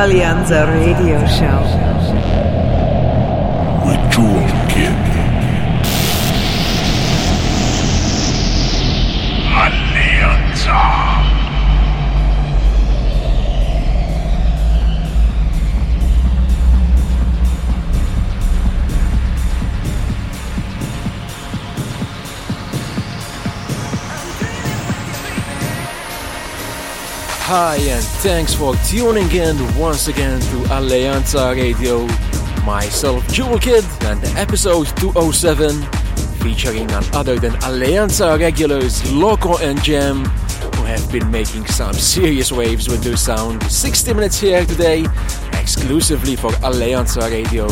Alleanza Radio Show. Hi, and thanks for tuning in once again to Alleanza Radio. Myself, Jewel Kid, and episode 207, featuring none other than Alleanza regulars Loco and Jam, who have been making some serious waves with their sound. 60 minutes here today, exclusively for Alleanza Radio.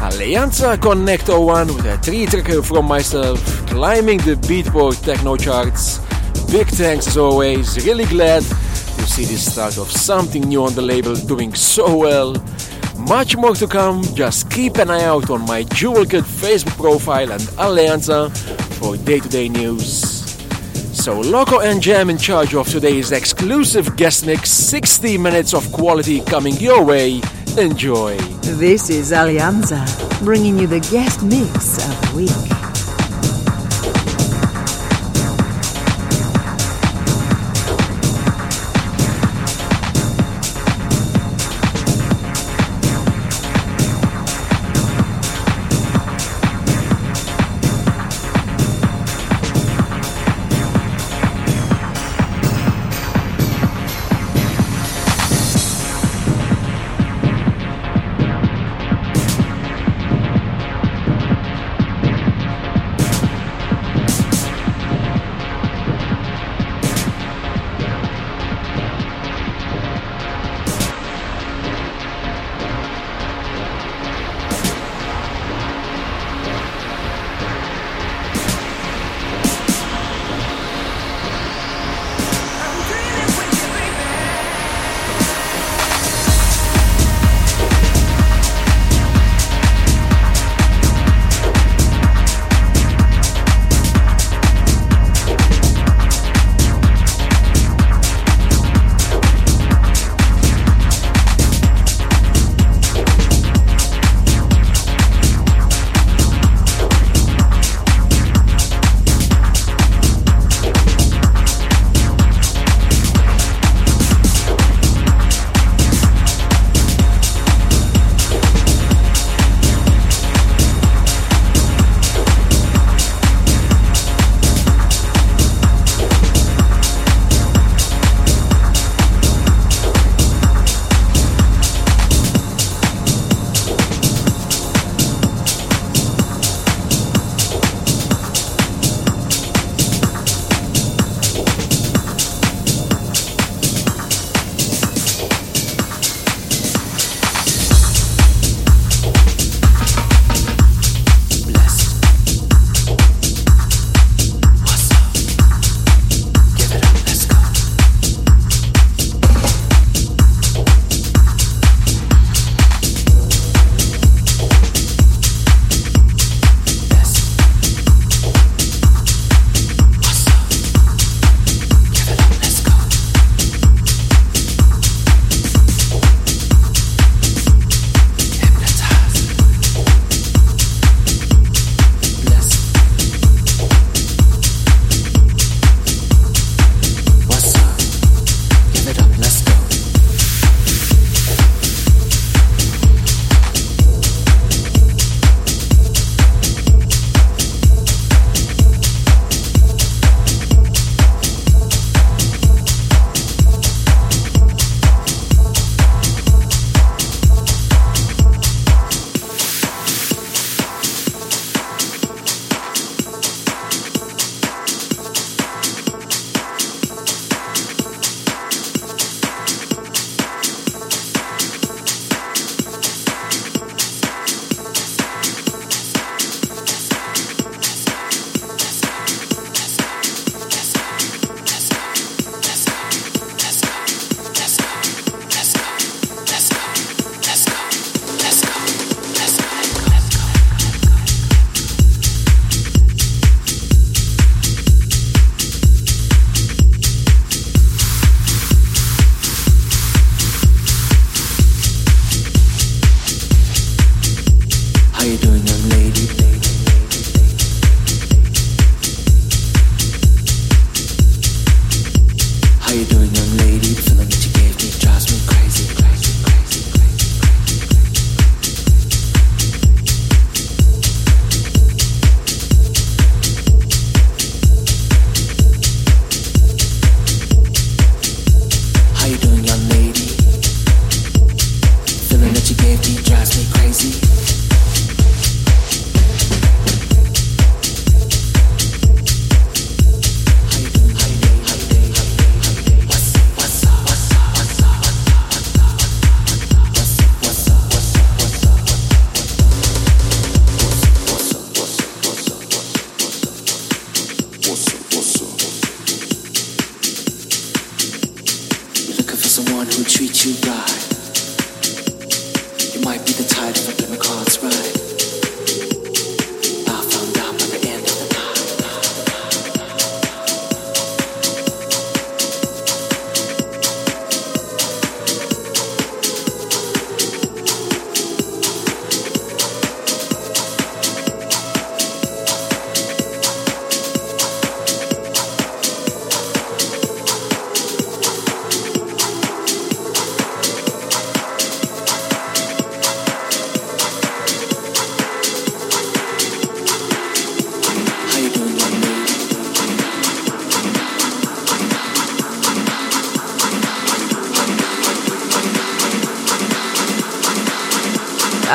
Alleanza Connect 01 with a three tracker from myself, climbing the Beatport techno charts. Big thanks as always, really glad to see the start of something new on the label doing so well. Much more to come, just keep an eye out on my Jewel Kid Facebook profile and Alleanza for day to day news. So, Loco and Jam in charge of today's exclusive guest mix 60 minutes of quality coming your way. Enjoy. This is Alleanza, bringing you the guest mix of the week.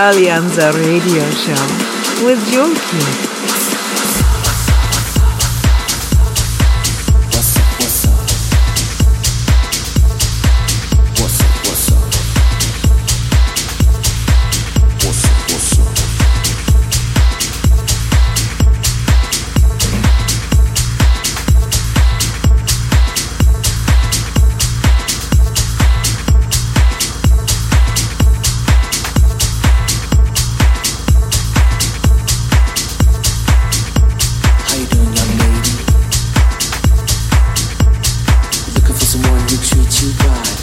Alleanza Radio Show with Jewel Kid. You got.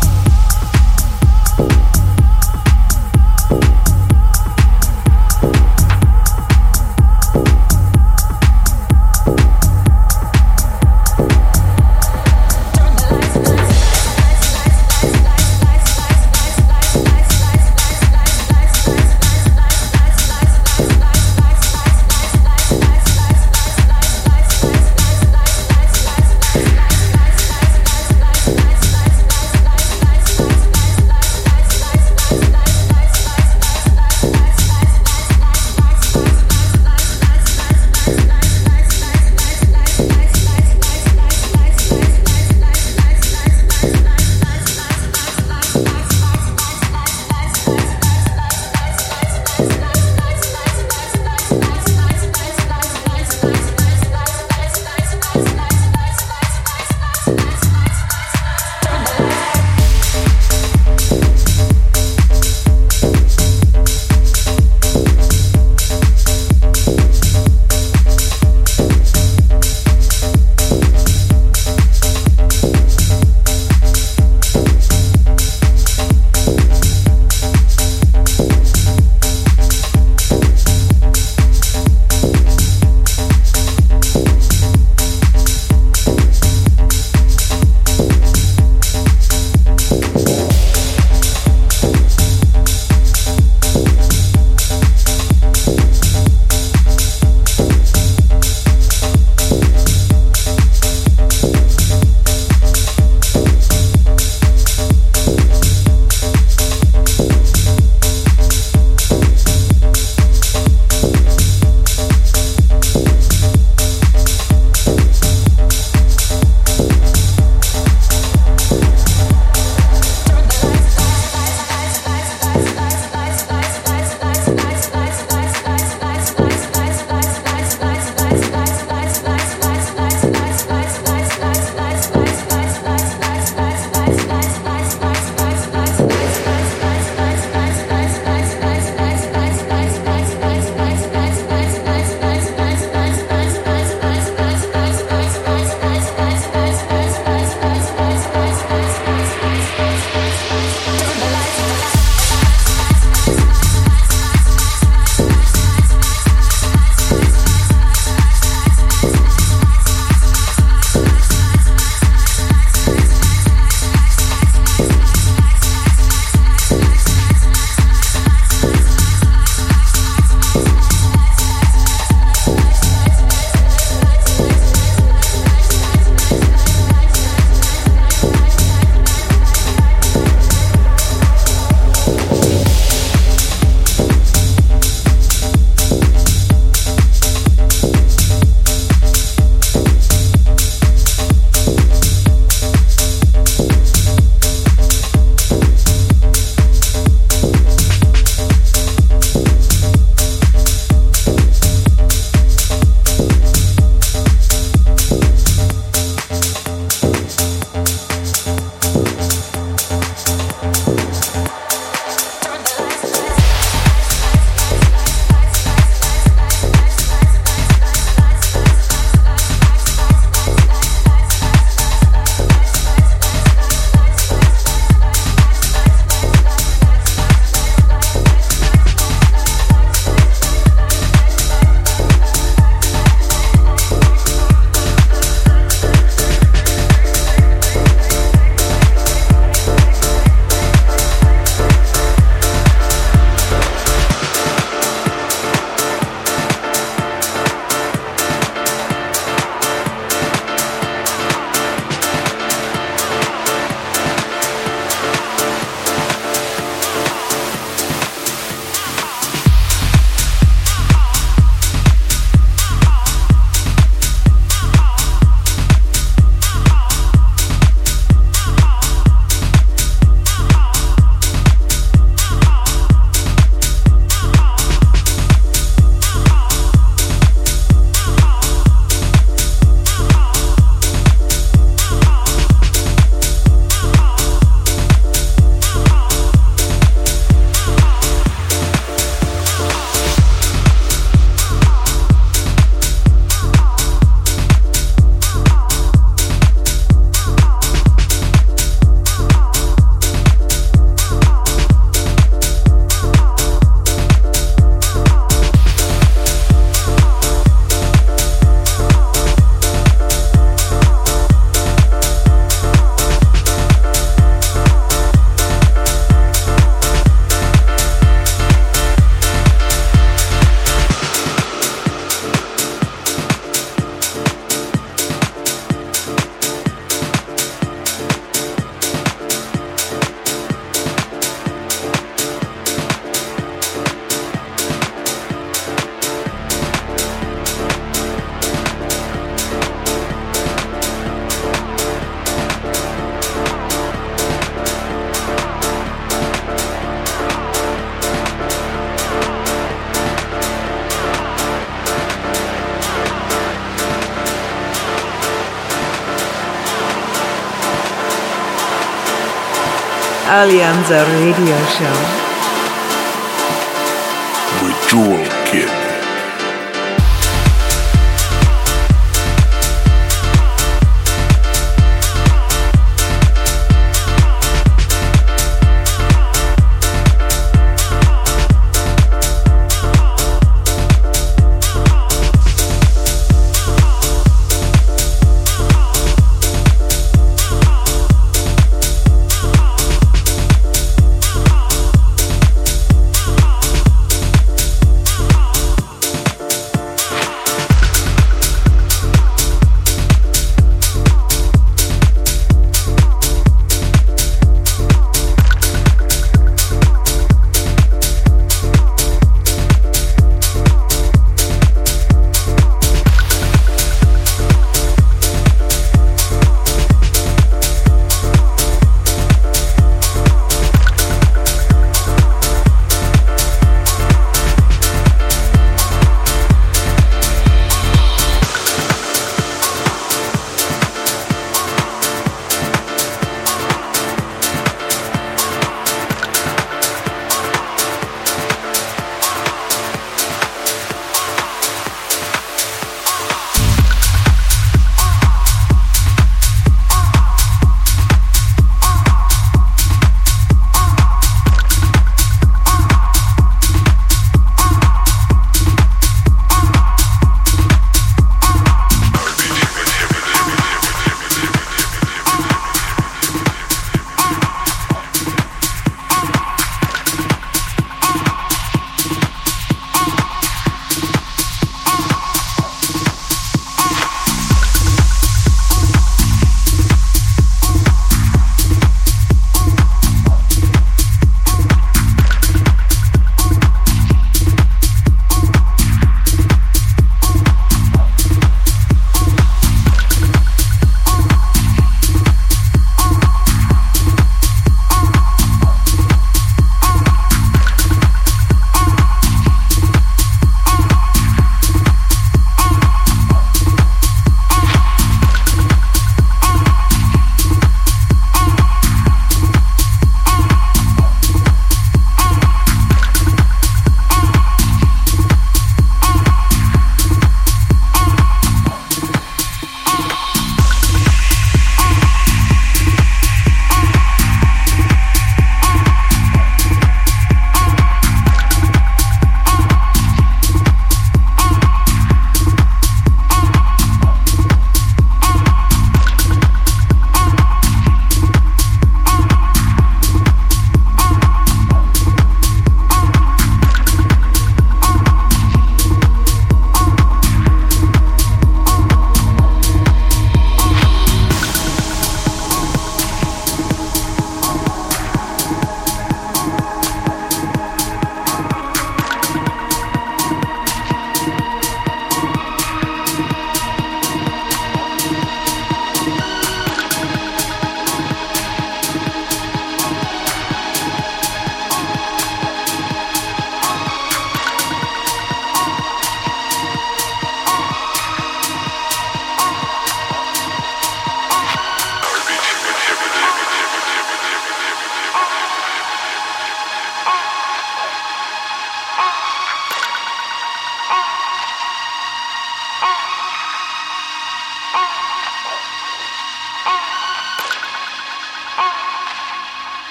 Alleanza Radio Show.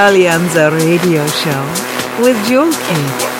Alleanza Radio Show with Jewel Kid.